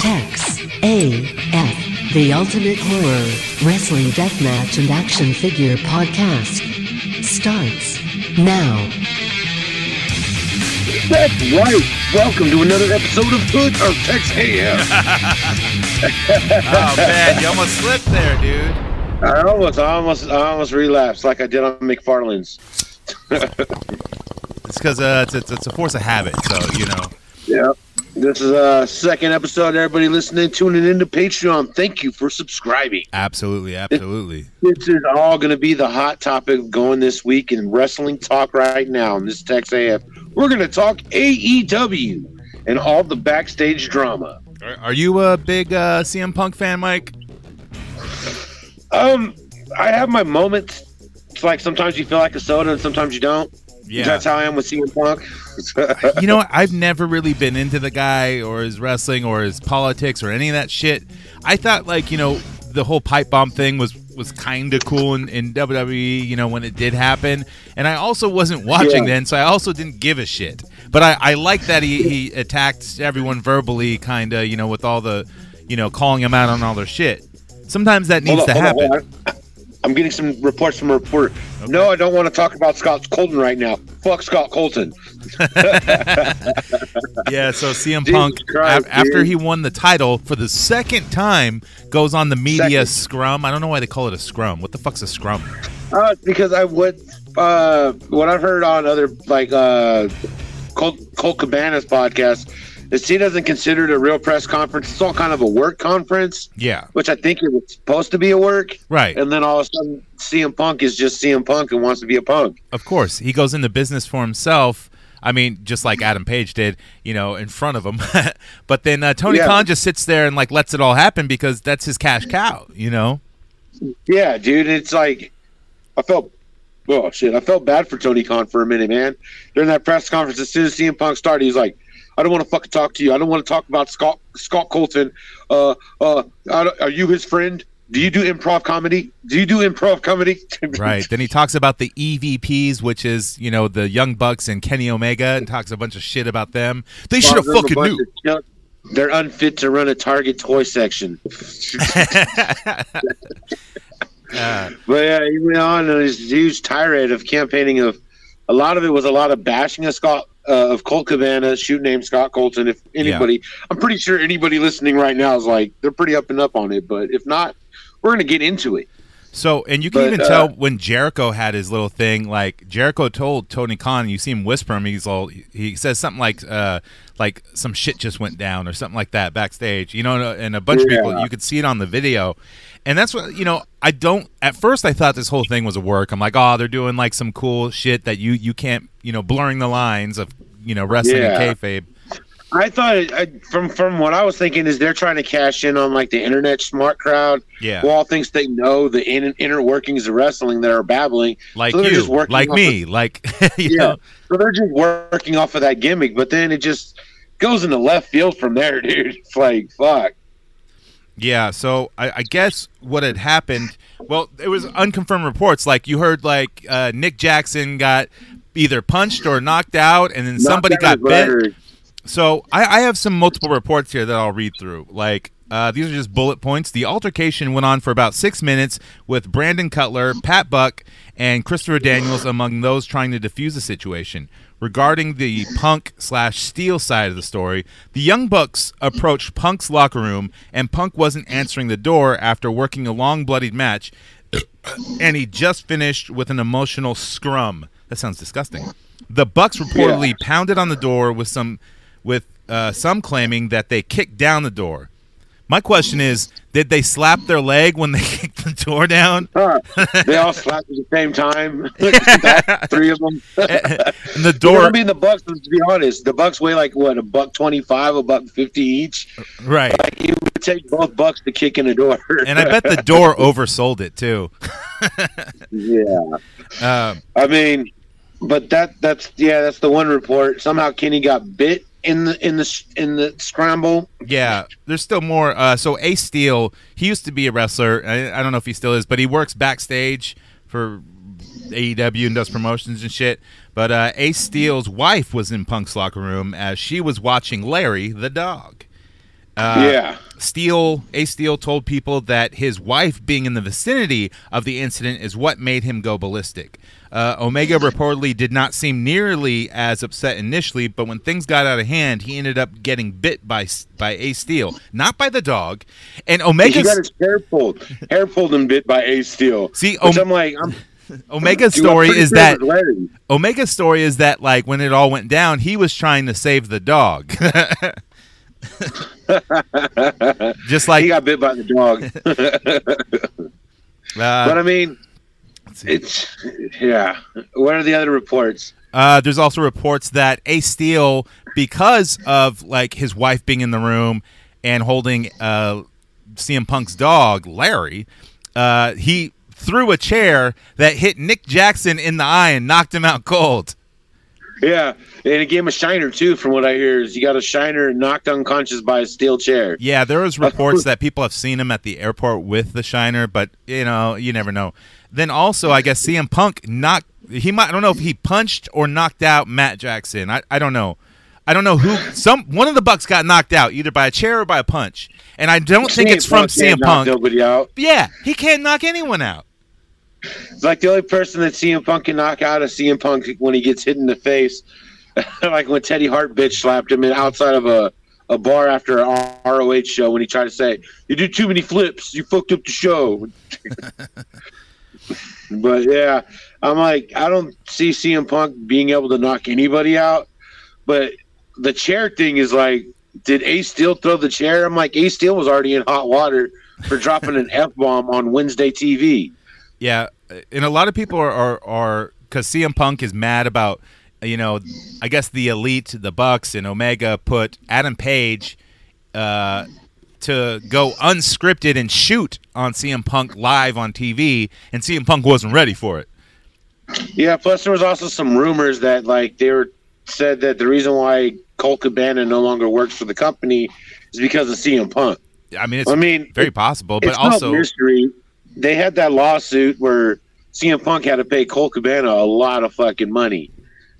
Tex AF, the Ultimate Horror Wrestling Deathmatch and Action Figure Podcast, starts now. That's right. Welcome to another episode of Hood of Tex AM. Oh man, you almost slipped there, dude. I almost, I almost, I almost relapsed like I did on McFarlane's. It's because uh, it's, it's it's a force of habit. So you know. Yeah. This is a second episode. Everybody listening, tuning into Patreon. Thank you for subscribing. Absolutely, absolutely. This is all going to be the hot topic going this week in wrestling talk right now. On this Tex AF, we're going to talk AEW and all the backstage drama. Are, are you a big uh, CM Punk fan, Mike? Um, I have my moments. It's like sometimes you feel like a soda and sometimes you don't. Yeah. That's how I am with CM Punk. you know. I've never really been into the guy or his wrestling or his politics or any of that shit. I thought like you know the whole pipe bomb thing was was kind of cool in, in WWE. You know when it did happen, and I also wasn't watching Yeah. then, so I also didn't give a shit. But I, I like that he, he attacked everyone verbally, kind of you know with all the you know calling him out on all their shit. Sometimes that needs on, to happen. on. I'm getting some reports from a reporter. No, I don't want to talk about Scott Colton right now. Fuck Scott Colton. Yeah, so CM Jesus Punk, Christ, af- after he won the title for the second time, goes on the media Second. scrum. I don't know why they call it a scrum. What the fuck's a scrum? Uh, because I would, uh, what I've heard on other like uh, Colt, Colt Cabana's podcast is he doesn't consider it a real press conference. It's all kind of a work conference, Yeah, which I think it was supposed to be a work. right. And then all of a sudden, CM Punk is just CM Punk and wants to be a punk. Of course, he goes into business for himself. I mean, just like Adam Page did, you know, in front of him. but then uh, Tony Yeah. Khan just sits there and like lets it all happen because that's his cash cow, you know. Yeah, dude, it's like I felt oh shit, I felt bad for Tony Khan for a minute, man. During that press conference, as soon as CM Punk started, he's like, "I don't want to fucking talk to you. I don't want to talk about Scott Scott Colton. Uh, uh, are you his friend? Do you do improv comedy? Do you do improv comedy? Right. then he talks about the EVPs, which is you know the Young Bucks and Kenny Omega, and talks a bunch of shit about them. They should have Calls them a fucking knew. of. They're unfit to run a Target toy section. Uh, But yeah, he went on on his huge tirade of campaigning of a lot of it was a lot of bashing of Scott uh, of Colt Cabana, shoot name Scott Colton. If anybody, I'm pretty sure anybody listening right now is like they're pretty up and up on it. But if not, we're gonna get into it. So, and you can But, even uh, tell when Jericho had his little thing. Like Jericho told Tony Khan, you see him whisper him. He's all he says something like, uh, like some shit just went down or something like that backstage. You know, and a bunch of people you could see it on the video. And that's what you know. I don't. At first, I thought this whole thing was a work. I'm like, oh, they're doing like some cool shit that you you can't you know blurring the lines of you know wrestling Yeah. and kayfabe. I thought I, from from what I was thinking is they're trying to cash in on like the internet smart crowd Yeah, who all thinks they know the in, inner workings of wrestling that are babbling. like so you, like me, like you Yeah. know. So they're just working off of that gimmick, but then it just goes into left field from there, dude. It's like fuck. Yeah, so I, I guess what had happened. Well, it was unconfirmed reports. Like you heard, like uh, Nick Jackson got either punched or knocked out, and then somebody Knocked out got bit. letter. So I, I have some multiple reports here that I'll read through. Like uh, these are just bullet points. The altercation went on for about six minutes with Brandon Cutler, Pat Buck, and Christopher Daniels among those trying to defuse the situation. Regarding the Punk slash Steel side of the story, the Young Bucks approached Punk's locker room, and Punk wasn't answering the door after working a long, bloodied match, and he just finished with an emotional scrum. That sounds disgusting. The Bucks reportedly pounded on the door with some, with uh, some claiming that they kicked down the door. My question is, did they slap their leg when they kicked the door down? Huh. they all slapped at the same time. Three of them. And the Door. door, I mean, the Bucks. To be honest, the Bucks weigh like what a buck twenty-five, a buck fifty each. right? Like it would take both Bucks to kick in the door. And I bet the door oversold it too. yeah. Um, I mean, but that that's yeah, that's the one report. Somehow Kenny got bit in the in the in the scramble. Yeah, there's still more. Uh, so Ace Steel, he used to be a wrestler. I, I don't know if he still is, but he works backstage for AEW and does promotions and shit. But uh, Ace Steel's wife was in Punk's locker room as she was watching Larry the dog. Uh, yeah. Steel, Ace Steel told people that his wife being in the vicinity of the incident is what made him go ballistic. Uh, Omega reportedly did not seem nearly as upset initially, but when things got out of hand, he ended up getting bit by by Ace Steel, not by the dog. And Omega's got his hair pulled, hair pulled and bit by Ace Steel. See, Om- I'm like, I'm, Omega's story is that it was Larry. Omega's story is that like when it all went down, he was trying to save the dog. Just like he got bit by the dog. but uh, I mean, see. it's yeah. What are the other reports? Uh, there's also reports that Ace Steel, because of like his wife being in the room and holding uh, CM Punk's dog Larry, uh, he threw a chair that hit Nick Jackson in the eye and knocked him out cold. Yeah, and he gave him a shiner too. From what I hear, is he got a shiner knocked unconscious by a steel chair. Yeah, there was reports that people have seen him at the airport with the shiner, but you know, you never know. Then also, I guess CM Punk knocked. He might. I don't know if he punched or knocked out Matt Jackson. I, I don't know. I don't know who. Some one of the Bucks got knocked out either by a chair or by a punch, and I don't think it's from can't CM knock Punk. Nobody out. Yeah, he can't knock anyone out. It's like the only person that CM Punk can knock out is CM Punk when he gets hit in the face, like when Teddy Hart bitch slapped him in outside of a, a bar after an ROH show when he tried to say, "You do too many flips, you fucked up the show." but yeah, I'm like, I don't see CM Punk being able to knock anybody out. But the chair thing is like, did Ace Steel throw the chair? I'm like, Ace Steel was already in hot water for dropping an f bomb on Wednesday TV. Yeah, and a lot of people are are are because CM Punk is mad about you know I guess the elite, the Bucks and Omega put Adam Page uh, to go unscripted and shoot on CM Punk live on TV, and CM Punk wasn't ready for it. Yeah, plus there was also some rumors that like they were said that the reason why Colt Cabana no longer works for the company is because of CM Punk. I mean, it's I mean, very possible, but it's also mystery. They had that lawsuit where CM Punk had to pay Colt Cabana a lot of fucking money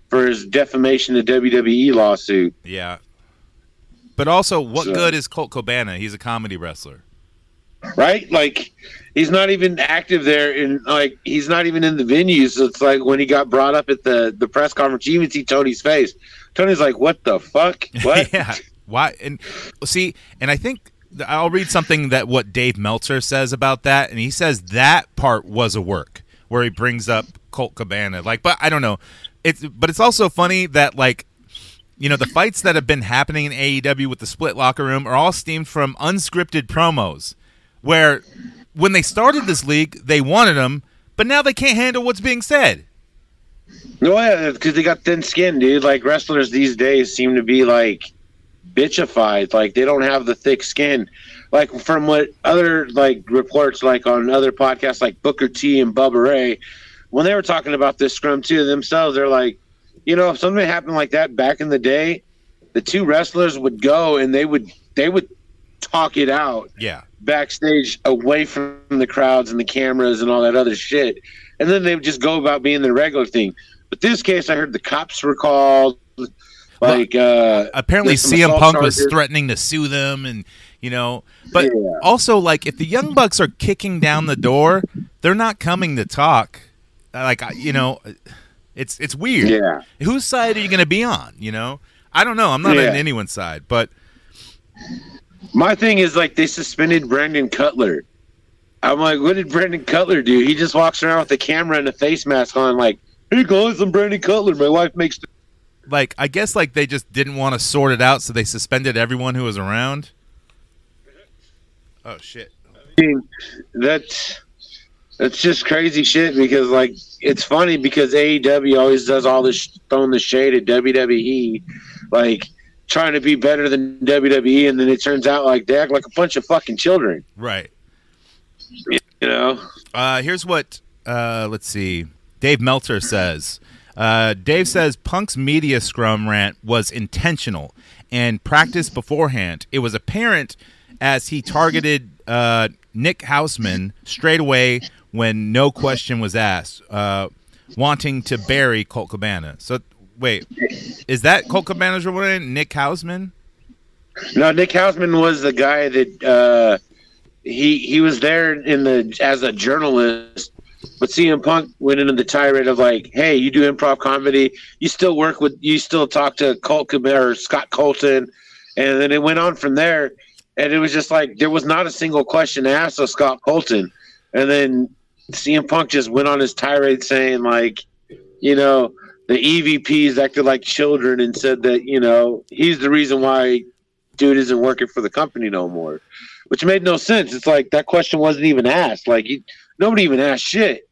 for his defamation of WWE lawsuit. yeah. But also, what So- good is Colt Cabana? He's a comedy wrestler. right? Like he's not even active there, and like he's not even in the venues. So it's like when he got brought up at the the press conference, you even see Tony's face. Tony's like, "What the fuck? What?" yeah. Why? And see, and I think I'll read something that what Dave Meltzer says about that, and he says that part was a work where he brings up Colt Cabana. Like, but I don't know. It's but it's also funny that like. You know, the fights that have been happening in AEW with the split locker room are all steamed from unscripted promos where when they started this league, they wanted them, but now they can't handle what's being said. No, yeah, because they got thin skin, dude. Like wrestlers these days seem to be like bitchified. Like they don't have the thick skin. Like from what other like reports, like on other podcasts, like Booker T and Bubba Ray, when they were talking about this scrum too themselves, they're like, you know, if something happened like that back in the day, the two wrestlers would go and they would they would talk it out Yeah. backstage away from the crowds and the cameras and all that other shit. And then they would just go about being the regular thing. But this case, I heard the cops were called. Like, uh, apparently CM Punk was threatening to sue them and you know but Yeah. also like if the young bucks are kicking down the door they're not coming to talk like you know it's it's weird Yeah. whose side are you going to be on you know i don't know i'm not Yeah. on anyone's side but My thing is like they suspended Brandon Cutler. I'm like, what did Brandon Cutler do? He just walks around with a camera and a face mask on, like, "Hey guys, I'm Brandon Cutler. My wife makes." like i guess like they just didn't want to sort it out so they suspended everyone who was around oh shit That's that's just crazy shit because like it's funny because AEW always does all this throwing the shade at WWE, like trying to be better than WWE, and then it turns out like they act like a bunch of fucking children. right You know? Uh, here's what uh, let's see. Dave Meltzer says. Uh, Dave says Punk's media scrum rant was intentional and practiced beforehand. It was apparent as he targeted uh, Nick Hausman straight away when no question was asked. Uh, wanting to bury Colt Cabana. So wait, is that Colt Cabana's real name? Nick Hausman? No, Nick Hausman was the guy that uh, he he was there in the as a journalist. But CM Punk went into the tirade of like, "Hey, you do improv comedy. You still work with, you still talk to Colt Cabana or Scott Colton," and then it went on from there. And it was just like there was not a single question asked of Scott Colton. And then CM Punk just went on his tirade saying like, you know, the EVPs acted like children and said that you know he's the reason why dude isn't working for the company no more, which made no sense. It's like that question wasn't even asked. Like he, nobody even asked shit.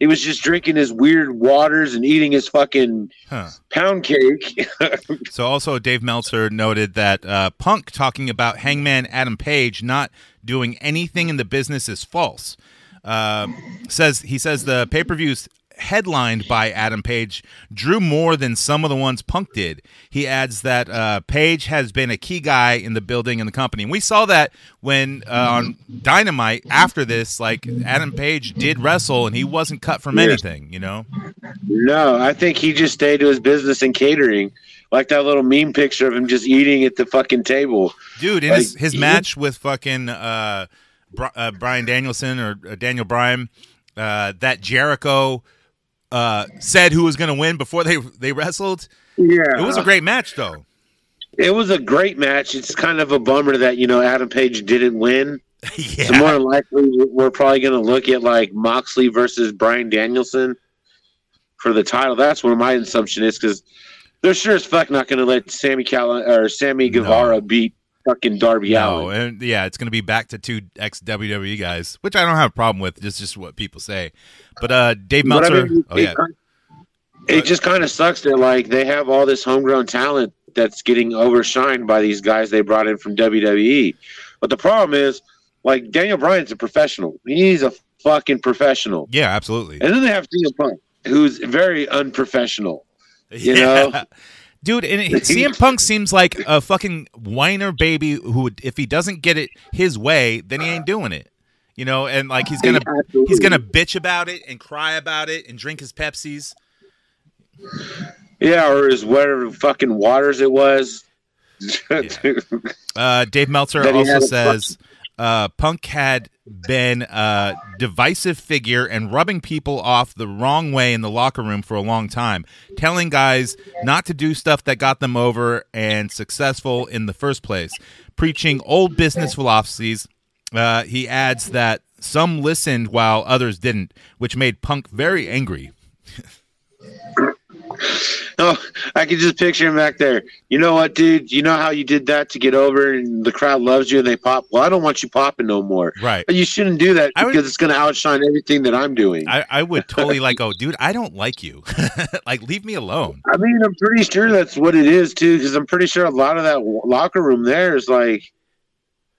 He was just drinking his weird waters and eating his fucking Huh. pound cake. So also Dave Meltzer noted that uh, Punk talking about Hangman Adam Page not doing anything in the business is false. Uh, says he says the pay per views headlined by Adam Page drew more than some of the ones Punk did. He adds that uh, Page has been a key guy in the building and the company, and we saw that when uh, on Dynamite after this, like Adam Page did wrestle and he wasn't cut from anything, you know. no, I think he just stayed to his business and catering. Like that little meme picture of him just eating at the fucking table. Dude, in Like, his, his match with fucking uh, uh, Bryan Danielson or uh, Daniel Bryan, uh, that Jericho uh, said who was going to win before they they wrestled. Yeah, It was a great match, though. It was a great match. It's kind of a bummer that you know Adam Page didn't win. So yeah, more than likely, we're probably going to look at like Moxley versus Bryan Danielson for the title. That's where my assumption is because they're sure as fuck not going to let Sammy Cal or Sammy Guevara beat fucking Darby no, Allin. and yeah, it's going to be back to two ex WWE guys, which I don't have a problem with. Just just what people say. But uh, Dave But I Meltzer, mean, oh it, yeah, it just kind of sucks that like they have all this homegrown talent that's getting overshined by these guys they brought in from WWE. But the problem is, like Daniel Bryan's a professional. He's a fucking professional. yeah, absolutely. And then they have CM Punk, who's very unprofessional. you Yeah. know? Dude, and it, CM Punk seems like a fucking whiner baby who, would, if he doesn't get it his way, then he ain't doing it. You know, and like he's gonna he's gonna bitch about it and cry about it and drink his Pepsis. Yeah, or his whatever fucking waters it was. Uh, Dave Meltzer also says uh, Punk had been a divisive figure and rubbing people off the wrong way in the locker room for a long time, telling guys not to do stuff that got them over and successful in the first place, preaching old business philosophies. Uh, he adds that some listened while others didn't, which made Punk very angry. oh, I can just picture him back there. You know what, dude? You know how you did that to get over and the crowd loves you and they pop? Well, I don't want you popping no more. Right. But you shouldn't do that I would- because it's going to outshine everything that I'm doing. I, I, I would totally like, oh, dude, I don't like you. like, leave me alone. I mean, I'm pretty sure that's what it is, too, because I'm pretty sure a lot of that locker room there is like,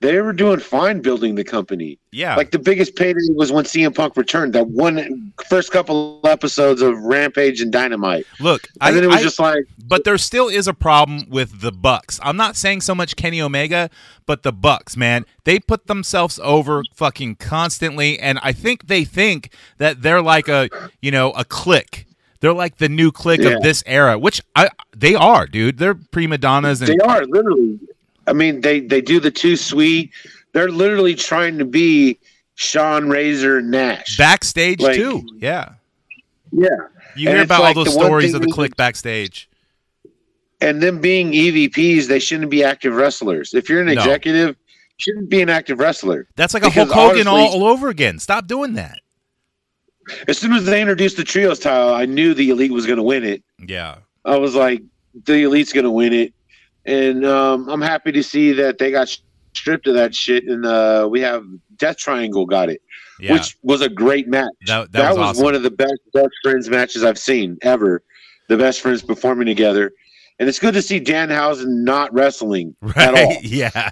they were doing fine building the company. Yeah. Like the biggest payday was when CM Punk returned. That one first couple episodes of Rampage and Dynamite, Look, and I, then it was I- just like, but there still is a problem with the Bucks. I'm not saying so much Kenny Omega, but the Bucks, man, they put themselves over fucking constantly, and I think they think that they're like a, you know, a clique. They're like the new clique Yeah. of this era, which I they are, dude. They're prima donnas and they are literally. I mean, they they do the too sweet. They're literally trying to be Shawn Razor Nash. backstage Like- too. Yeah, yeah, you And hear about like all those stories of the clique backstage. and them being EVPs, they shouldn't be active wrestlers. If you're an No. executive, you shouldn't be an active wrestler. That's like a Hulk Hogan all, all over again. Stop doing that. As soon as they introduced the trios title, I knew the elite was going to win it. Yeah, I was like, the elite's going to win it, and um, I'm happy to see that they got stripped of that shit, and uh, we have Death Triangle got it, yeah. which was a great match. that that, that, was, was, awesome. one of the best best friends matches I've seen ever. The best friends performing together, and it's good to see Danhausen not wrestling at all. Right? Yeah.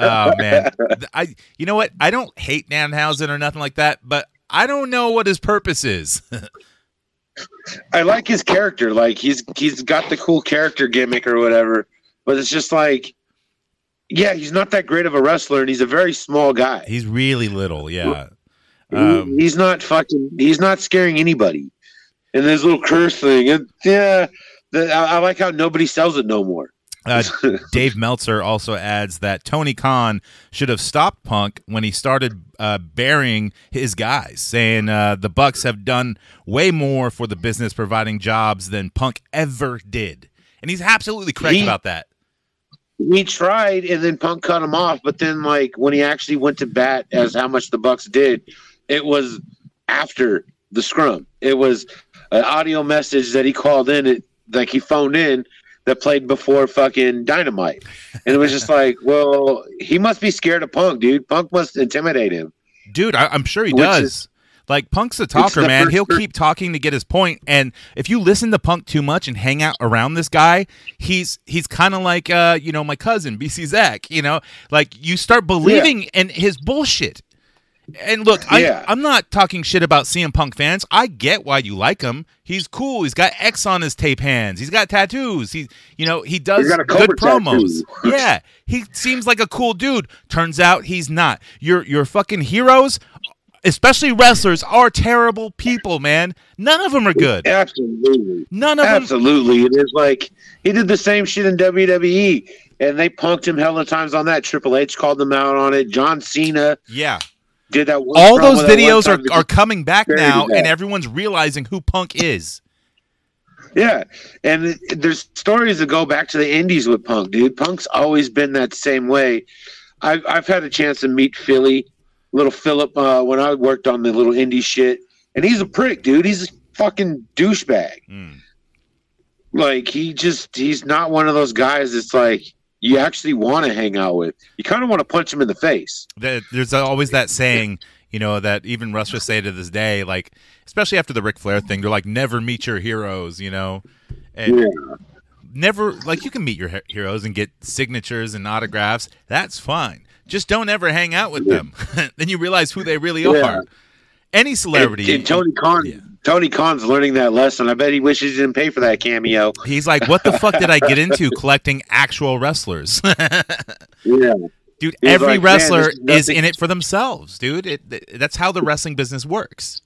oh man, I. You know what? I don't hate Danhausen or nothing like that, but I don't know what his purpose is. I like his character. Like he's he's got the cool character gimmick or whatever, but it's just like, yeah, he's not that great of a wrestler, and he's a very small guy. He's really little. Yeah. Um, he's not fucking. He's not scaring anybody. and this little curse thing. And yeah, the, I, I like how nobody sells it no more. Uh, Dave Meltzer also adds that Tony Khan should have stopped Punk when he started uh, burying his guys, saying uh, the Bucks have done way more for the business, providing jobs than Punk ever did, and he's absolutely correct He- about that. He tried and then punk cut him off but then like when he actually went to bat as how much the bucks did it was after the scrum. It was an audio message that he called in it like he phoned in that played before fucking dynamite. And it was just like well he must be scared of punk dude. Punk must intimidate him. Dude, I, I'm sure he Which does. is- like Punk's a talker, man. He'll keep talking to get his point. and if you listen to Punk too much and hang out around this guy, he's he's kind of like uh, you know my cousin BC Zach. You know, like you start believing in his bullshit. And look, I, Yeah. I'm not talking shit about CM Punk fans. I get why you like him. He's cool. He's got X on his tape hands. He's got tattoos. He, you know, he does good promos. yeah, he seems like a cool dude. Turns out he's not. Your your fucking heroes, especially wrestlers, are terrible people, man. None of them are good. absolutely None of them. Absolutely. It is like he did the same shit in WWE and they punked him hella times on that. Triple H called them out on it. John Cena Yeah, did that one all those videos are are coming back now, and everyone's realizing who Punk is. Yeah. And it- there's stories that go back to the indies with Punk, dude. Punk's always been that same way. I've I've had a chance to meet Philly, little Philip, uh, when I worked on the little indie shit. And he's a prick, dude. He's a fucking douchebag. Mm. like he just he's not one of those guys that's like you actually want to hang out with. You kind of want to punch him in the face. There's always that saying, you know, that even wrestlers say to this day, like especially after the Ric Flair thing, they're like, never meet your heroes, you know, and Yeah. never like you can meet your heroes and get signatures and autographs. That's fine. Just don't ever hang out with them. then you realize who they really Yeah. are. Any celebrity, And, and Tony Khan, Yeah. Tony Khan's learning that lesson. I bet he wishes he didn't pay for that cameo. he's like, "What the fuck did I get into collecting actual wrestlers?" Yeah, dude, He's every like, wrestler is is in it for themselves, dude. It, it- that's how the wrestling business works.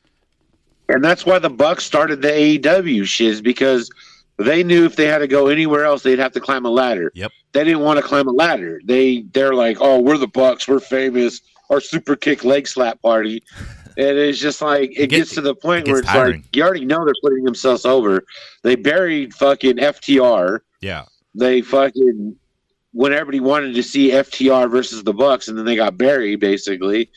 and that's why the Bucks started the AEW shiz because they knew if they had to go anywhere else, they'd have to climb a ladder. Yep. They didn't want to climb a ladder. They they're like, oh, we're the Bucks, we're famous. Our super kick leg slap party. And it's just like it, It gets gets- to the point it where it's tiring. like you already know they're putting themselves over. They buried fucking FTR. Yeah, They fucking when everybody wanted to see FTR versus the Bucks, and then they got buried basically.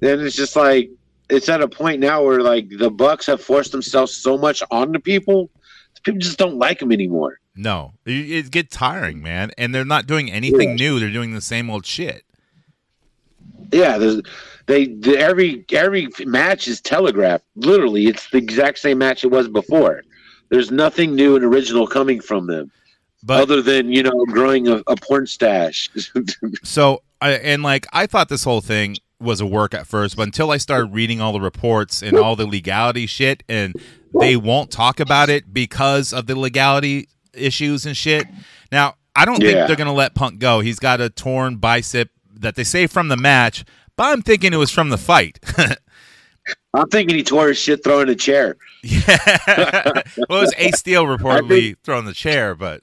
Then it's just like it's at a point now where like the Bucks have forced themselves so much onto people, people just don't like them anymore. no, it, it gets tiring, man. And they're not doing anything new. They're doing the same old shit. Yeah, they the, every every match is telegraphed. Literally, it's the exact same match it was before. There's nothing new and original coming from them, But other than you know growing a, a porn stash. So I and like I thought this whole thing was a work at first, but until I started reading all the reports and all the legality shit, and they won't talk about it because of the legality issues and shit. Now I don't think they're gonna let Punk go. He's got a torn bicep that they say from the match, but I'm thinking it was from the fight. I'm thinking he tore his shit throwing a chair. yeah, well, it was Ace Steel reportedly throwing the chair, but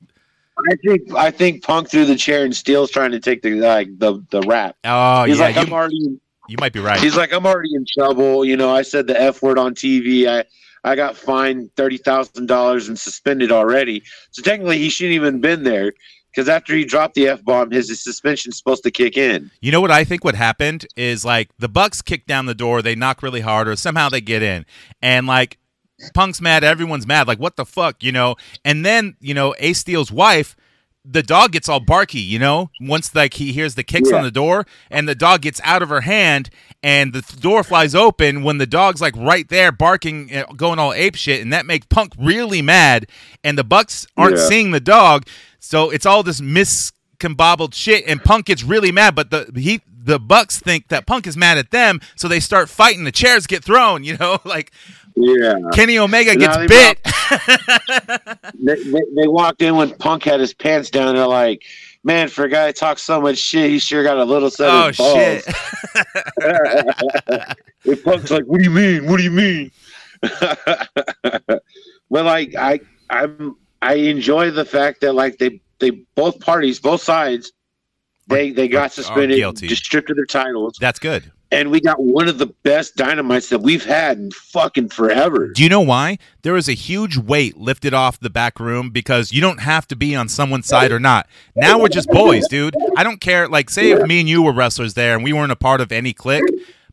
I think I think Punk threw the chair and Steel's trying to take the like the the rap. oh he's yeah, like, I'm already you might be right. he's like, I'm already in trouble. You know, I said the F word on TV. I I got fined thirty thousand dollars and suspended already. So technically he shouldn't even been there. Because after he dropped the F bomb, his, his suspension's supposed to kick in. You know what I think what happened is like the Bucks kick down the door, they knock really hard, or somehow they get in, and like Punk's mad, everyone's mad, like what the fuck, you know? And then you know Ace Steel's wife, the dog gets all barky, you know, once like he hears the kicks Yeah. on the door, and the dog gets out of her hand, and the door flies open when the dog's like right there barking, uh, going all ape shit, and that makes Punk really mad, and the Bucks aren't Yeah. seeing the dog, so it's all this miscombobbled shit, and Punk gets really mad, but the he the Bucks think that Punk is mad at them, so they start fighting. The chairs get thrown, you know, like Yeah. Kenny Omega gets they bit. They, they, they walked in when Punk had his pants down. They're like, man, for a guy that talks so much shit, he sure got a little set oh of balls. shit! and Punk's like, what do you mean? What do you mean? but like I I'm I enjoy the fact that like they they both parties both sides they they got suspended, just stripped of their titles, That's good. And we got one of the best dynamites that we've had in fucking forever. Do you know why? There was a huge weight lifted off the back room because you don't have to be on someone's side or not. Now we're just boys, dude. I don't care. Like, say if me and you were wrestlers there and we weren't a part of any clique,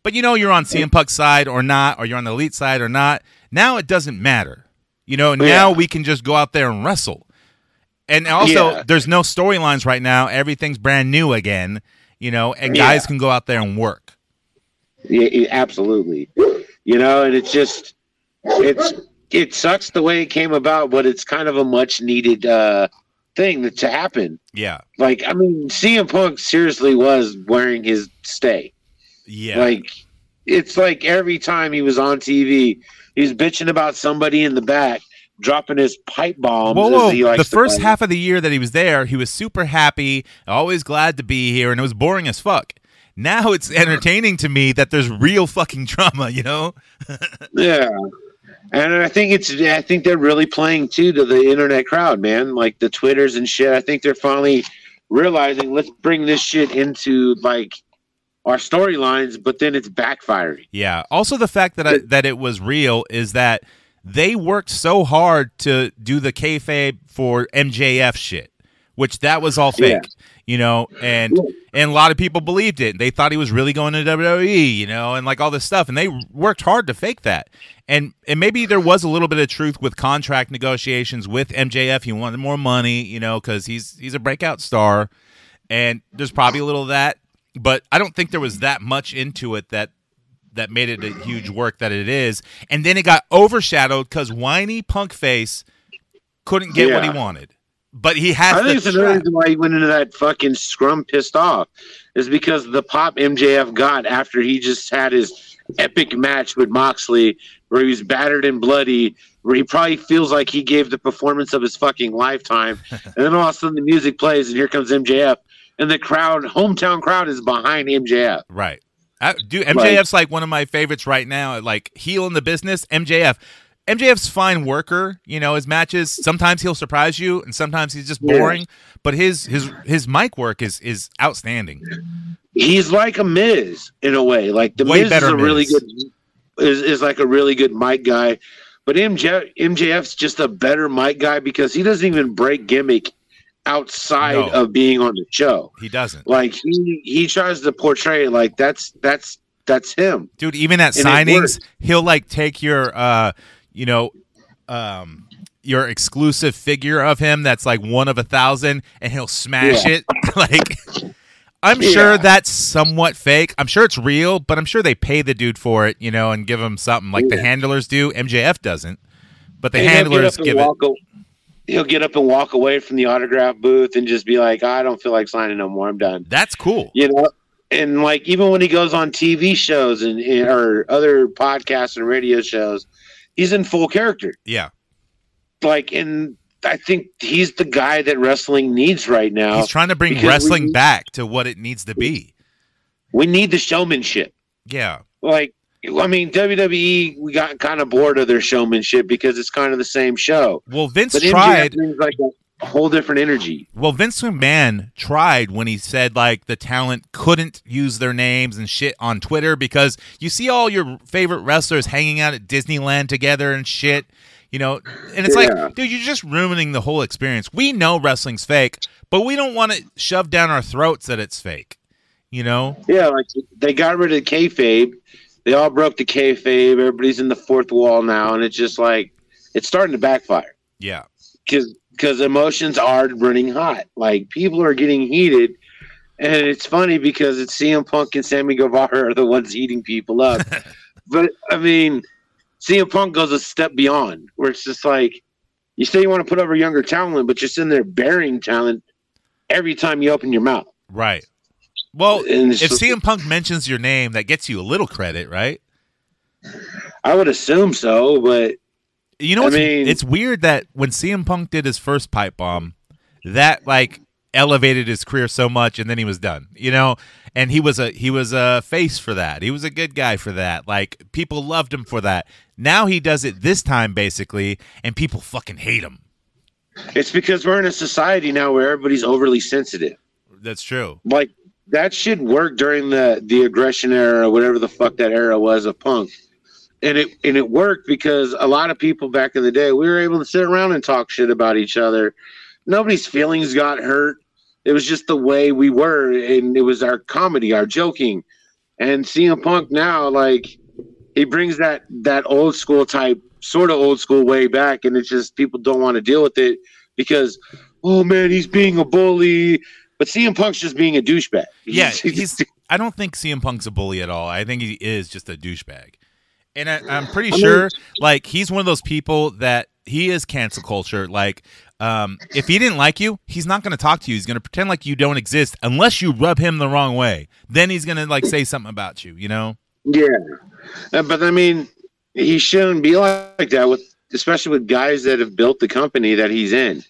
but you know you're on CM Punk's side or not, or you're on the elite side or not. Now it doesn't matter. You know, now Yeah. we can just go out there and wrestle. And also, Yeah. there's no storylines right now. Everything's brand new again, you know, and Yeah. guys can go out there and work. Yeah, yeah, absolutely. You know, and it's just it's it sucks the way it came about, but it's kind of a much needed uh thing that to happen. Yeah. Like, I mean, CM Punk seriously was wearing his stay. Yeah. Like, it's like every time he was on TV, he was bitching about somebody in the back dropping his pipe bombs. Whoa, as whoa. The first call half of the year that he was there, he was super happy, always glad to be here, and it was boring as fuck. Now it's entertaining to me that there's real fucking drama, you know? Yeah. And I think it's I think they're really playing too to the internet crowd, man. Like the Twitters and shit. I think they're finally realizing let's bring this shit into like our storylines, but then it's backfiring. Yeah. Also, the fact that I, that it was real is that they worked so hard to do the kayfabe for MJF shit, which that was all fake, Yeah. you know, and and a lot of people believed it. They thought he was really going to WWE, you know, and like all this stuff, and they worked hard to fake that. And and maybe there was a little bit of truth with contract negotiations with MJF. He wanted more money, you know, because he's he's a breakout star, and there's probably a little of that. But I don't think there was that much into it that that made it a huge work that it is. And then it got overshadowed because whiny punk face couldn't get what he wanted. But he has I think it's another reason why he went into that fucking scrum pissed off is because the pop MJF got after he just had his epic match with Moxley where he was battered and bloody, where he probably feels like he gave the performance of his fucking lifetime. and then all of a sudden the music plays and here comes MJF and the crowd, hometown crowd is behind MJF. Right. I, dude, MJF's like one of my favorites right now. Like heel in the business, MJF. MJF's fine worker. You know his matches. Sometimes he'll surprise you, and sometimes he's just Yeah. boring. But his his his mic work is is outstanding. He's like a Miz in a way. Like the Way Miz is better a really good is, is like a really good mic guy. But MJ, MJF's just a better mic guy because he doesn't even break gimmick outside No. of being on the show. He doesn't, Like he he tries to portray like that's that's that's him. dude. Even at And it signings, he'll like take your uh, you know, um, your exclusive figure of him that's like one of a thousand, and he'll smash Yeah. it. like, I'm Yeah. sure that's somewhat fake. I'm sure it's real, but I'm sure they pay the dude for it, you know, and give him something like the handlers do. MJF doesn't, but the And handlers give it. walk a- He'll get up and walk away from the autograph booth and just be like, I don't feel like signing no more. I'm done. That's cool. you know and like even when he goes on tv shows and and- or other podcasts and radio shows he's in full character Yeah, like and i think he's the guy that wrestling needs right now he's trying to bring wrestling we- back to what it needs to be. we need the showmanship Yeah, like i mean wwe we got kind of bored of their showmanship because it's kind of the same show well, Vince but tried. like whole different energy Well, Vince McMahon tried when he said like the talent couldn't use their names and shit on Twitter because you see all your favorite wrestlers hanging out at Disneyland together and shit, you know, and it's Yeah. like, dude, you're just ruining the whole experience. We know wrestling's fake, but we don't want to shove down our throats that it's fake, you know? Yeah, like they got rid of kayfabe. They all broke the kayfabe. Everybody's in the fourth wall now, and it's just like it's starting to backfire Yeah, because because emotions are running hot. Like people are getting heated, and it's funny because it's CM Punk and Sammy Guevara are the ones heating people up. but I mean, CM Punk goes a step beyond, where it's just like you say you want to put over younger talent, but you're sitting there burying talent every time you open your mouth. right. Well, if just- CM Punk mentions your name, that gets you a little credit, right? I would assume so, but You know, I what's, mean- it's weird that when CM Punk did his first pipe bomb, that like elevated his career so much and then he was done. You know, and he was a he was a face for that. He was a good guy for that. Like people loved him for that. Now he does it this time basically and people fucking hate him. It's because we're in a society now where everybody's overly sensitive. That's true. Like that shit worked during the the aggression era, whatever the fuck that era was of punk. And it and it worked because a lot of people back in the day we were able to sit around and talk shit about each other. Nobody's feelings got hurt. It was just the way we were, and it was our comedy, our joking. And CM Punk now, like he brings that that old school type, sort of old school way back, and it's just people don't want to deal with it because, oh man, he's being a bully. But CM Punk's just being a douchebag. Yeah, he's. I don't think CM Punk's a bully at all. I think he is just a douchebag, and I, I'm pretty I mean- sure, like, he's one of those people that he is cancel culture. Like, um, if he didn't like you, he's not going to talk to you. He's going to pretend like you don't exist unless you rub him the wrong way. Then he's going to like say something about you. You know? Yeah, Uh, but I mean, he shouldn't be like that with, especially with guys that have built the company that he's in.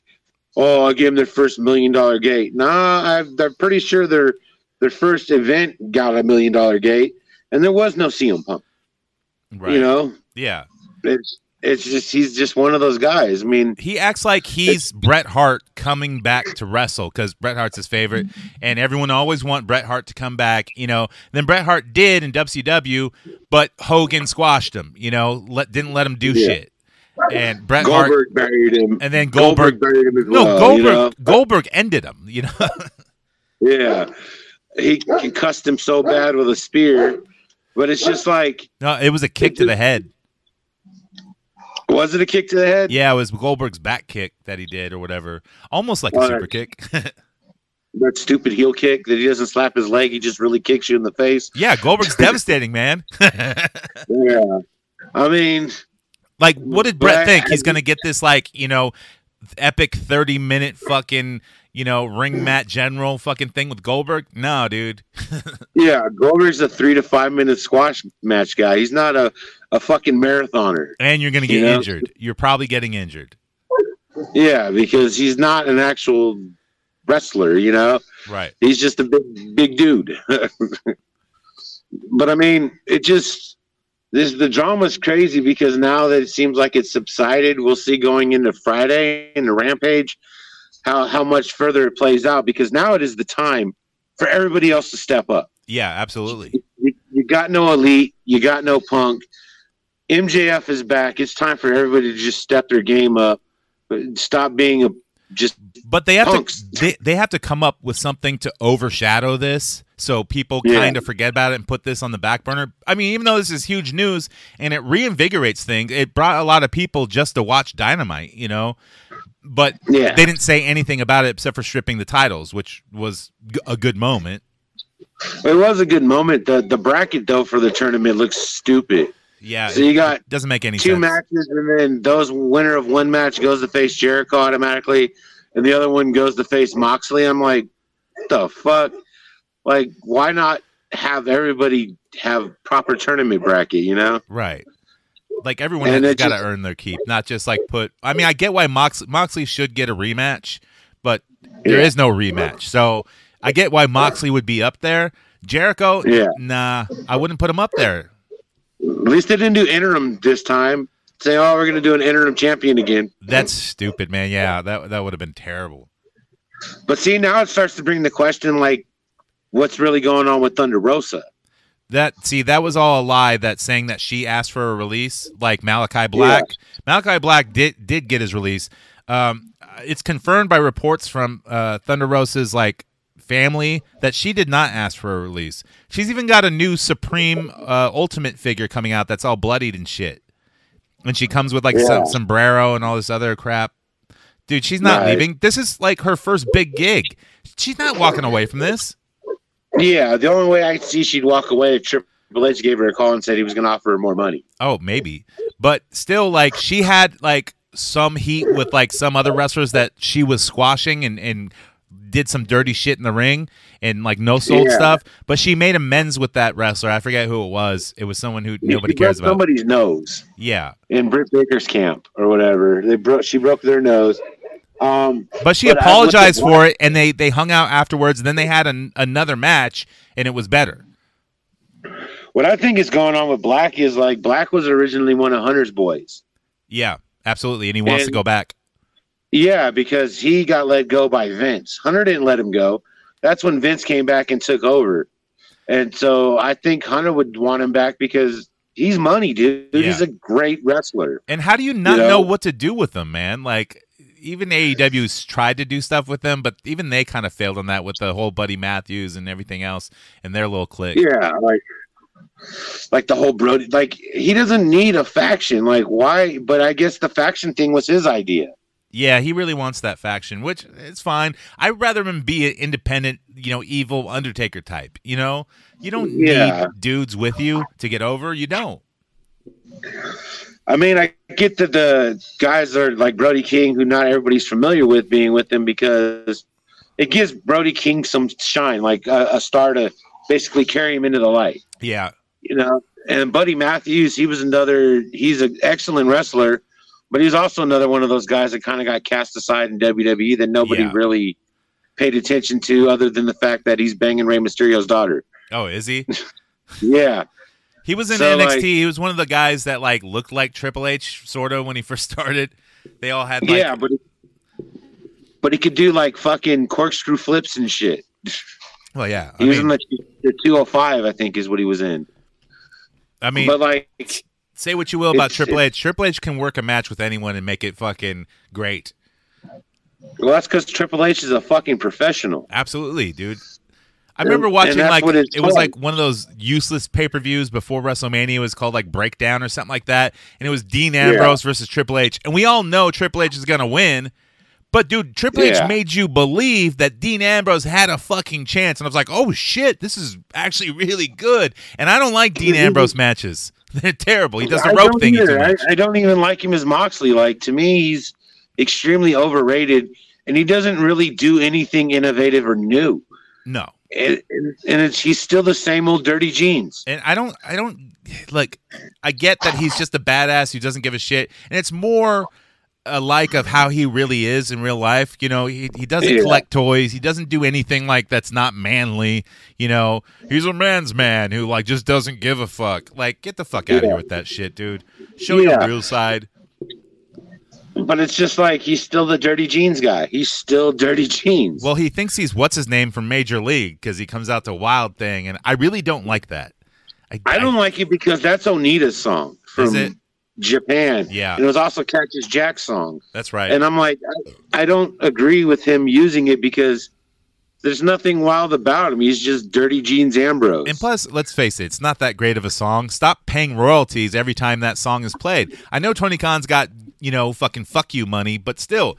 Oh, I gave him their first million dollar gate. Nah, I've, I'm pretty sure their their first event got a million dollar gate, and there was no CM Punk. Right. You know, Yeah. it's it's just he's just one of those guys. I mean, He acts like he's Bret Hart coming back to wrestle because Bret Hart's his favorite, and everyone always want Bret Hart to come back. You know, then Bret Hart did in WCW, but Hogan squashed him. You know, let didn't let him do Yeah. shit, and Bret Hart, buried him. and then Goldberg. buried him as no, well. Goldberg. you know? Goldberg ended him. You know, Yeah, he concussed him so bad with a spear, but it's just like, no, it was a kick to the head. was it a kick to the head? Yeah, it was Goldberg's back kick that he did or whatever, almost like a super kick. that stupid heel kick that he doesn't slap his leg, he just really kicks you in the face. yeah, Goldberg's devastating, man. Yeah. I mean, Like, what did Bret think? He's gonna get this like you know, epic thirty minute fucking you know ring mm. mat general fucking thing with Goldberg? No, dude. yeah, Goldberg's a three to five minute squash match guy. He's not a, a fucking marathoner. And you're gonna get You know? injured. You're probably getting injured. Yeah, because he's not an actual wrestler, you know? Right. He's just a big big dude. but I mean, it just this the drama's crazy because now that it seems like it's subsided, we'll see going into Friday and the Rampage how how much further it plays out because now it is the time for everybody else to step up. Yeah, absolutely. You, you got no elite, you got no punk. MJF is back. It's time for everybody to just step their game up. Stop being a just But they have Punks. to they, they have to come up with something to overshadow this so people Yeah. kind of forget about it and put this on the back burner. I mean, even though this is huge news and it reinvigorates things, it brought a lot of people just to watch Dynamite, you know. But Yeah. they didn't say anything about it except for stripping the titles, which was g- a good moment. It was a good moment. The the bracket though for the tournament looks stupid. Yeah, So you got doesn't make any two sense. matches, and then those winner of one match goes to face Jericho automatically, and the other one goes to face Moxley. I'm like, what the fuck? Like, why not have everybody have proper tournament bracket? You know? Right. Like everyone And has got to earn their keep, not just like put. I mean, I get why Mox, Moxley should get a rematch, but there is Yeah. no rematch. So I get why Moxley would be up there. Jericho, Yeah. nah, I wouldn't put him up there. At least they didn't do interim this time. Say, oh, we're gonna do an interim champion again. That's stupid, man. Yeah, that that would have been terrible. But see, now it starts to bring the question like, what's really going on with Thunder Rosa? That see, that was all a lie. That saying that she asked for a release, like Malakai Black. Malakai Black did did get his release. Um, it's confirmed by reports from uh, Thunder Rosa's like family that she did not ask for a release. She's even got a new Supreme uh, Ultimate figure coming out that's all bloodied and shit, and she comes with like Yeah. some sombrero and all this other crap. Dude, she's not Right. leaving. This is like her first big gig. She's not walking away from this. Yeah, the only way I could see she'd walk away if Triple H gave her a call and said he was going to offer her more money. Oh, maybe. But still, like, she had, like, some heat with, like, some other wrestlers that she was squashing and, and did some dirty shit in the ring and, like, no sold Yeah. stuff. But she made amends with that wrestler. I forget who it was. It was someone who nobody She cares about. Somebody's nose Yeah. in Britt Baker's camp or whatever. They broke. She broke their nose, Um, But she But I look at apologized for it, and they they hung out afterwards. And then they had an, another match, and it was better. what I think is going on with Black is like Black was originally one of Hunter's boys. Yeah, absolutely. And he wants to go back. Yeah, because he got let go by Vince. Hunter didn't let him go. That's when Vince came back and took over. And so I think Hunter would want him back because he's money, dude. Yeah. He's a great wrestler. And how do you not You know? know what to do with him, man? Like even AEW's tried to do stuff with them, but even they kind of failed on that with the whole Buddy Matthews and everything else and their little clique. Yeah, like like the whole Brody like he doesn't need a faction. Like why but I guess the faction thing was his idea. Yeah, he really wants that faction, which is fine. I'd rather him be an independent, you know, evil Undertaker type. You know, you don't Yeah. need dudes with you to get over. You don't. I mean, I get that the guys are like Brody King, who not everybody's familiar with being with him because it gives Brody King some shine, like a, a star to basically carry him into the light. Yeah, you know. And Buddy Matthews, he was another. He's an excellent wrestler, but he's also another one of those guys that kind of got cast aside in WWE that nobody Yeah. really paid attention to, other than the fact that he's banging Rey Mysterio's daughter. Oh, is he? Yeah, He was in So, NXT. like- he was one of the guys that like looked like Triple H, sort of, when he first started. They all had like, yeah, but but he could do like fucking corkscrew flips and shit. well, yeah. I He was in mean, the, the 205, I think, is what he was in. I mean, but like, say what you will about Triple H. Triple H can work a match with anyone and make it fucking great. well, that's because Triple H is a fucking professional. Absolutely, dude. I remember and watching like it it's was like one of those useless pay per views before WrestleMania. Was called like Breakdown or something like that, and it was Dean Ambrose versus Triple H, and we all know Triple H is gonna win. But dude, Triple Yeah. H made you believe that Dean Ambrose had a fucking chance, and I was like, oh shit, this is actually really good. And I don't like Dean mm-hmm. Ambrose matches; they're terrible. He does the rope thing. I. I don't even like him as Moxley. Like to me, he's extremely overrated, and he doesn't really do anything innovative or new. No, And, it's he's still the same old dirty jeans. And I don't, I don't like. I get that he's just a badass who doesn't give a shit, and it's more a like of how he really is in real life. You know, he he doesn't Yeah. collect toys. He doesn't do anything like that's not manly. You know, he's a man's man who like just doesn't give a fuck. Like, get the fuck out of here with that shit, dude. Show Yeah. your real side. But it's just like he's still the dirty jeans guy. He's still dirty jeans. Well, he thinks he's what's his name from Major League because he comes out to Wild Thing, and I really don't like that. I don't like it because that's Onita's song Is from it? Japan. Yeah. And it was also Cactus Jack's song. That's right. And I'm like, I, I don't agree with him using it because there's nothing wild about him. He's just dirty jeans Ambrose. And plus, let's face it, it's not that great of a song. Stop paying royalties every time that song is played. I know Tony Khan's got, you know, fucking fuck you money, but still,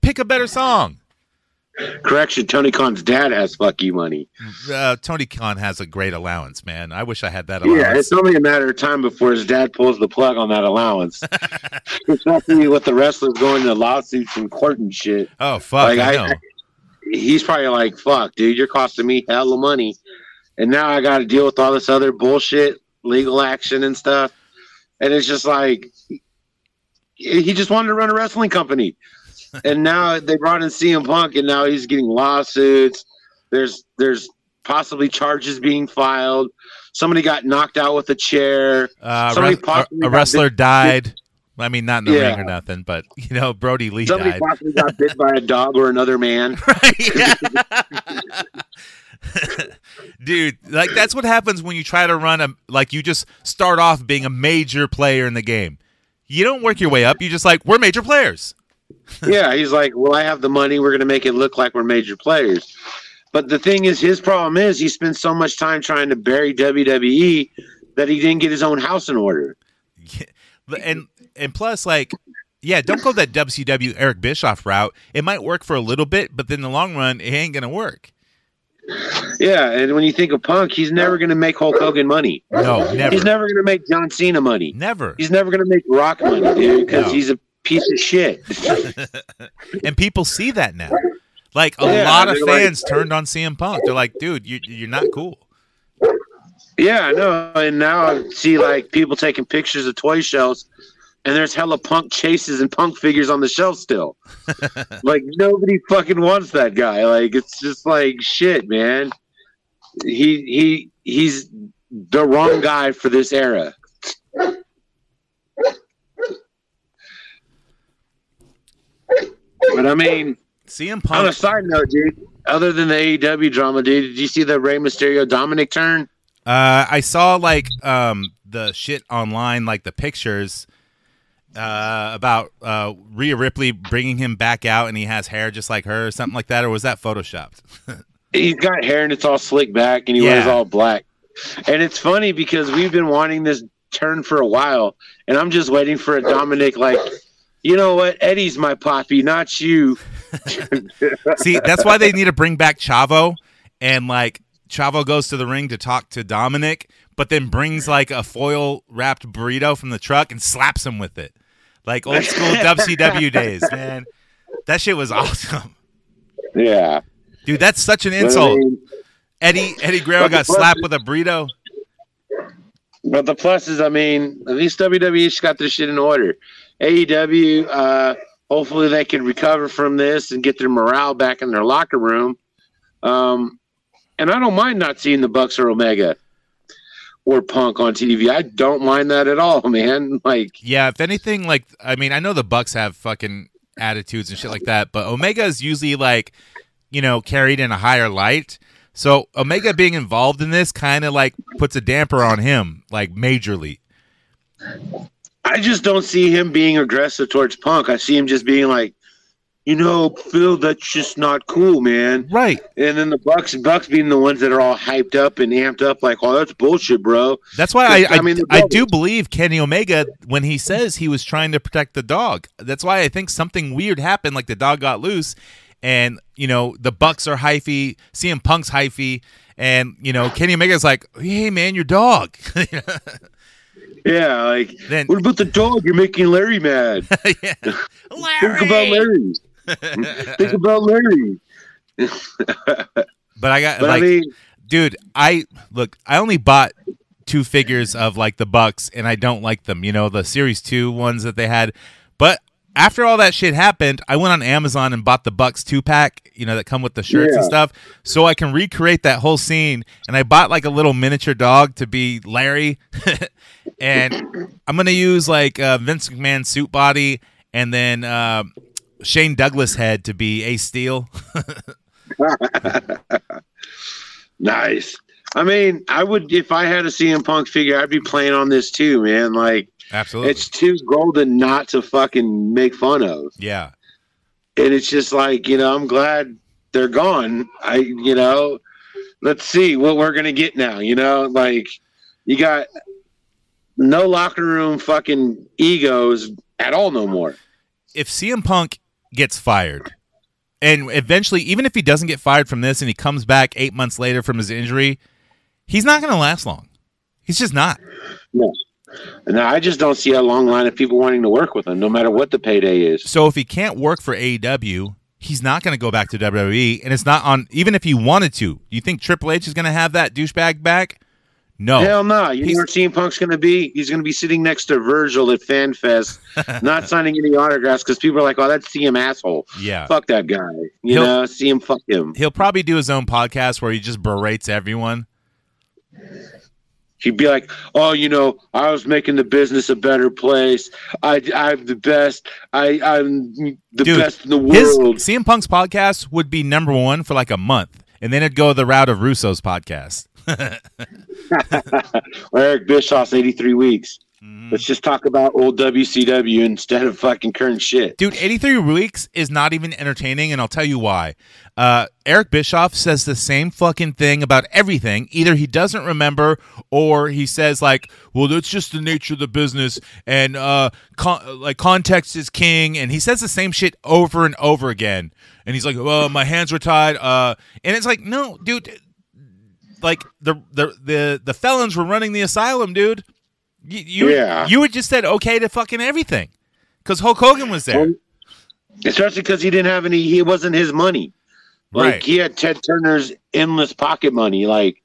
pick a better song. Correction, Tony Khan's dad has fuck you money. Uh, Tony Khan has a great allowance, man. I wish I had that Yeah, allowance. it's only a matter of time before his dad pulls the plug on that allowance. Especially with the wrestlers going to lawsuits and court and shit. oh, fuck, Like, I I- He's probably like, fuck, dude, you're costing me hell of money. And now I got to deal with all this other bullshit, legal action and stuff. And it's just like, he just wanted to run a wrestling company. and now they brought in CM Punk, and now he's getting lawsuits. There's there's possibly charges being filed. Somebody got knocked out with a chair. Uh, somebody a, a wrestler died. I mean, not in the Yeah. ring or nothing, but, you know, Brodie Lee Somebody died. possibly got bit by a dog or another man. Yeah. Dude, like that's what happens when you try to run a like you just start off being a major player in the game. You don't work your way up. You just like we're major players. yeah, he's like, well, I have the money. We're going to make it look like we're major players. But the thing is, his problem is he spends so much time trying to bury WWE that he didn't get his own house in order. And and plus like yeah, don't go that WCW Eric Bischoff route. It might work for a little bit, but then in the long run, it ain't gonna work. Yeah, and when you think of Punk, he's never going to make Hulk Hogan money. No, never, He's never going to make John Cena money. never. He's never going to make Rock money, dude, because No. he's a piece of shit. And people see that now. Like a Yeah, lot of they're like- fans turned on CM Punk. They're like, dude, you, you're not cool. yeah, I know. And now I see like people taking pictures of toy shelves and there's hella punk chases and punk figures on the shelf still. like nobody fucking wants that guy. Like it's just like shit, man. He he he's the wrong guy for this era. But I mean, CM on a side note, dude, other than the AEW drama, dude, did you see the Rey Mysterio Dominic turn? Uh, I saw like um the shit online, like the pictures uh about uh Rhea Ripley bringing him back out, and he has hair just like her, or something like that, or was that photoshopped? He's got hair and it's all slicked back, and he wears all black. And it's funny because we've been wanting this turn for a while, and I'm just waiting for a Dominic like, you know what, Eddie's my poppy, not you. See, that's why they need to bring back Chavo, and like Chavo goes to the ring to talk to Dominic, but then brings like a foil wrapped burrito from the truck and slaps him with it, like old school WCW days, man. That shit was awesome, Yeah. dude. That's such an But I insult. mean, Eddie Eddie Guerrero got slapped is- with a burrito. But the plus is, I mean, at least WWE's got their shit in order. AEW, uh, hopefully they can recover from this and get their morale back in their locker room. Um, and I don't mind not seeing the Bucks or Omega or Punk on TV. I don't mind that at all, man. Like, Yeah, if anything, like I mean, I know the Bucks have fucking attitudes and shit like that, but Omega is usually like, you know, carried in a higher light. So Omega being involved in this kind of like puts a damper on him, like majorly. I just don't see him being aggressive towards Punk. I see him just being like, you know, Phil, that's just not cool, man. Right. And then the Bucks, Bucks being the ones that are all hyped up and amped up, like, oh, that's bullshit, bro. That's why I I I, mean, I do believe Kenny Omega when he says he was trying to protect the dog. That's why I think something weird happened, like the dog got loose, and you know the Bucks are hyphy, CM Punk's hyphy, and you know Kenny Omega's like, hey man, your dog. Yeah, like, Then- what about the dog? You're making Larry mad. yeah. Larry. Think about Larry. Think about Larry. But I got But like, I mean, dude, I look, I only bought two figures of like the Bucks, and I don't like them. You know, the Series Two ones that they had. But after all that shit happened, I went on Amazon and bought the Bucks two pack. You know, that come with the shirts and stuff, so I can recreate that whole scene. And I bought like a little miniature dog to be Larry, and I'm gonna use like uh, Vince McMahon suit body, and then. Uh, Shane Douglas head to be a Steel. nice. I mean, I would if I had a CM Punk figure, I'd be playing on this too, man. Like, Absolutely. it's too golden not to fucking make fun of. yeah. and it's just like you know i'm glad they're gone i you know let's see what we're gonna get now you know like you got no locker room fucking egos at all no more if CM Punk gets fired, and eventually, even if he doesn't get fired from this and he comes back eight months later from his injury, he's not going to last long. He's just not. no and i just don't see a long line of people wanting to work with him no matter what the payday is So if he can't work for AEW, he's not going to go back to WWE, and it's not on. Even if he wanted to, do you think Triple H is going to have that douchebag back? No. Hell no! You He's- know where CM Punk's going to be? He's going to be sitting next to Virgil at FanFest, not signing any autographs because people are like, "Oh, that's CM asshole." Yeah. Fuck that guy. You He'll- know, CM fuck him. He'll probably do his own podcast where he just berates everyone. He'd be like, "Oh, you know, I was making the business a better place. I, I'm the best. I, I'm the Dude, best in the His world." CM Punk's podcast would be number one for like a month, and then it'd go the route of Russo's podcast. Eric Bischoff's 83 weeks. Mm-hmm. Let's just talk about old WCW instead of fucking current shit. Dude, 83 weeks is not even entertaining, and I'll tell you why. Uh, Eric Bischoff says the same fucking thing about everything. Either he doesn't remember, or he says like, "Well, that's just the nature of the business," and uh, con- like context is king. And he says the same shit over and over again. And he's like, "Well, my hands were tied," uh, and it's like, no, dude. Like the the the the felons were running the asylum, dude. You you, Yeah. you would just said okay to fucking everything, because Hulk Hogan was there. Well, Especially because he didn't have any. He wasn't his money. Like Right. he had Ted Turner's endless pocket money. Like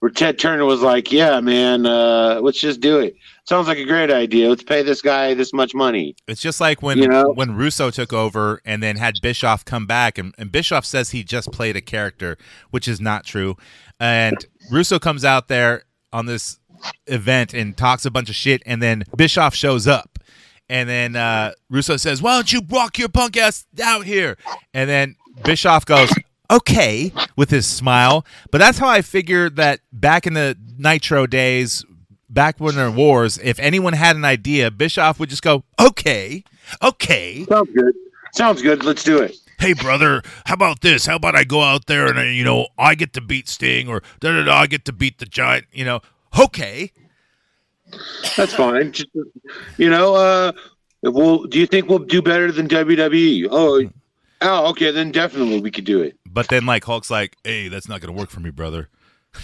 where Ted Turner was like, "Yeah, man, uh, let's just do it. Sounds like a great idea. Let's pay this guy this much money." It's just like when You know? when Russo took over and then had Bischoff come back, and, and Bischoff says he just played a character, which is not true. And Russo comes out there on this event and talks a bunch of shit, and then Bischoff shows up, and then uh, Russo says, "Why don't you walk your punk ass out here?" And then Bischoff goes. Okay, with his smile, but that's how I figured that back in the Nitro days, back when there were wars, if anyone had an idea, Bischoff would just go, "Okay, okay." Sounds good. Sounds good. Let's do it. Hey, brother, how about this? How about I go out there and uh, you know I get to beat Sting, or da da da, I get to beat the Giant. You know, okay. That's fine. Just, you know, uh, well, do you think we'll do better than WWE? Oh, oh, okay, then definitely we could do it. But then like Hulk's like, "Hey, that's not gonna work for me, brother."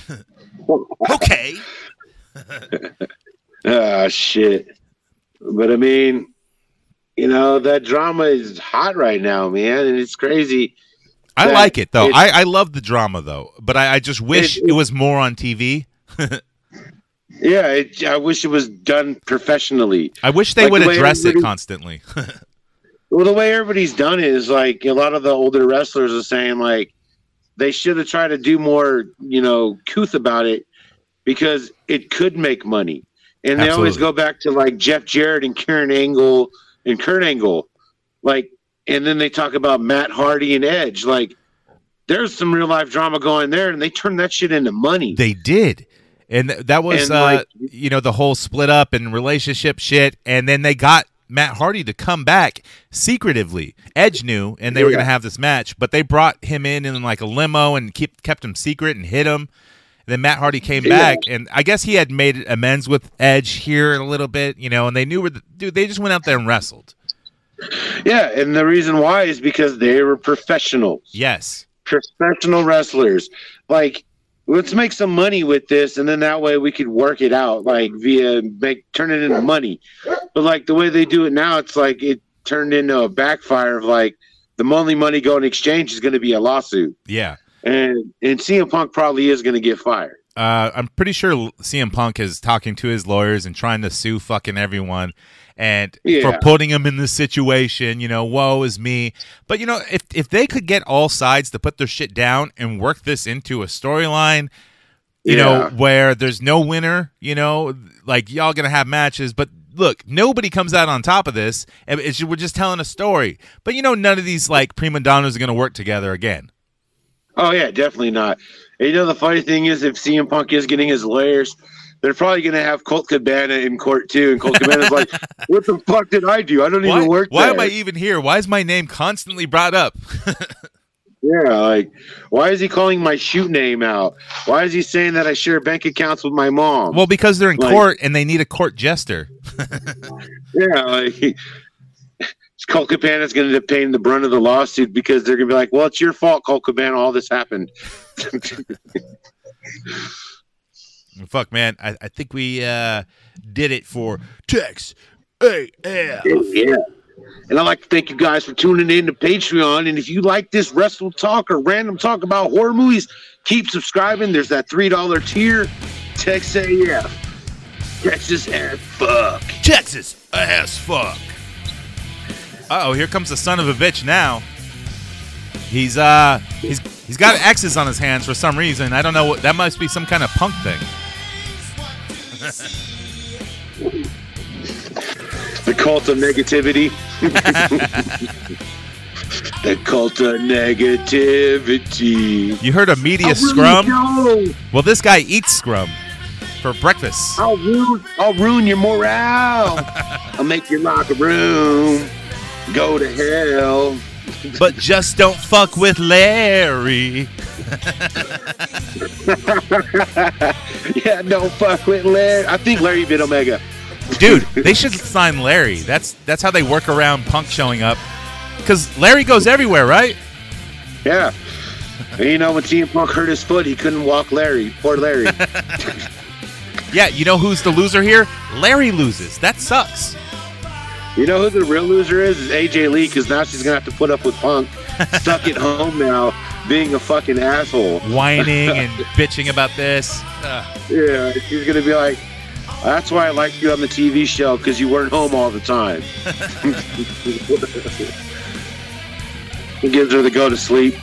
okay. Ah, shit. But I mean, you know, that drama is hot right now, man, and it's crazy. I like it though. it- I, I love the drama though, but I, I just wish It- it, was more on TV. Yeah, it, I wish it was done professionally. I wish they Like would the address it constantly. Well, the way everybody's done it is like a lot of the older wrestlers are saying like they should have tried to do more, you know, couth about it because it could make money. And they always go back to like Jeff Jarrett and Karen Angle and Kurt Angle, like, and then they talk about Matt Hardy and Edge. Like, there's some real life drama going there, and they turn that shit into money. They did. And th- that was, And, uh, like- you know, the whole split up and relationship shit. And then they got Matt Hardy to come back secretively. Edge knew, and they were going to have this match, but they brought him in in like a limo and keep, kept him secret and hid him. Then Matt Hardy came Yeah. back, and I guess he had made amends with Edge here a little bit, you know, and they knew where the dude. They just went out there and wrestled. yeah, and the reason why is because they were professionals. Yes, professional wrestlers. Like, let's make some money with this, and then that way we could work it out, like via make turn it into money. But like the way they do it now, it's like it turned into a backfire of like the only money going exchange is going to be a lawsuit, yeah. And and CM Punk probably is going to get fired. Uh, I'm pretty sure CM Punk is talking to his lawyers and trying to sue fucking everyone, and for putting him in this situation. You know, woe is me. But you know, if if they could get all sides to put their shit down and work this into a storyline, you know, where there's no winner. You know, like y'all gonna have matches, but. Look, nobody comes out on top of this. It's, we're just telling a story, but you know, none of these like prima donnas are going to work together again. Oh yeah, definitely not. And you know the funny thing is, if CM Punk is getting his lawyers, they're probably going to have Colt Cabana in court too, and Colt Cabana's like, "What the fuck did I do? I don't Why, even work why there." am I even here? Why is my name constantly brought up? Yeah, like why is he calling my shoot name out? Why is he saying that I share bank accounts with my mom? Well, because they're in Like- court and they need a court jester. yeah, like Colt is going to end up paying the brunt of the lawsuit because they're going to be like, "Well, it's your fault, Colt Cabana. All this happened." Fuck, man. I, I think we uh, did it for Tex AF. yeah. And I'd like to thank you guys for tuning in to Patreon. And if you like this wrestle talk or random talk about horror movies, keep subscribing. There's that three dollar tier. Texas AF. Texas ass fuck. Texas ass fuck. Uh oh, here comes the son of a bitch now. He's uh he's he's got X's on his hands for some reason. I don't know what that must be some kind of punk thing. The cult of negativity. the cult of negativity. You heard a media scrum? Well, this guy eats scrum for breakfast. I'll ruin, I'll ruin your morale. I'll make your locker room go to hell. But just don't fuck with Larry. yeah, don't fuck with Larry. I think Larry bit Omega. Dude, they should sign Larry. That's that's how they work around Punk showing up. Cause Larry goes everywhere, right? Yeah. And you know, when CM Punk hurt his foot, he couldn't walk Larry. Poor Larry. Yeah, you know who's the loser here? Larry loses. That sucks. You know who the real loser is? Is AJ Lee, because now she's going to have to put up with Punk. stuck at home now, being a fucking asshole. Whining and bitching about this. Uh, Yeah, she's gonna be like, "That's why I liked you on the TV show because you weren't home all the time." He gives her the go to sleep.